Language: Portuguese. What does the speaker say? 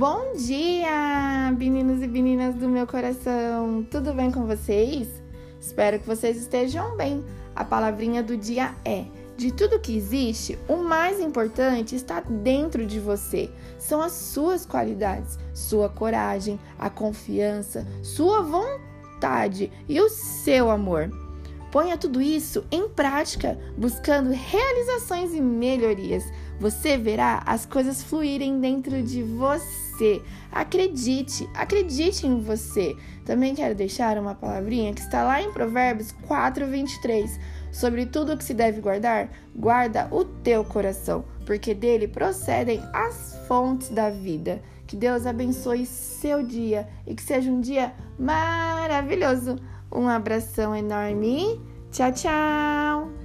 Bom dia, meninos e meninas do meu coração! Tudo bem com vocês? Espero que vocês estejam bem. A palavrinha do dia é: de tudo que existe, o mais importante está dentro de você. São as suas qualidades, sua coragem, a confiança, sua vontade e o seu amor. Ponha tudo isso em prática, buscando realizações e melhorias. Você verá as coisas fluírem dentro de você. Acredite, acredite em você. Também quero deixar uma palavrinha que está lá em Provérbios 4:23. Sobre tudo o que se deve guardar, guarda o teu coração, porque dele procedem as fontes da vida. Que Deus abençoe seu dia e que seja um dia maravilhoso. Um abração enorme. Tchau, tchau!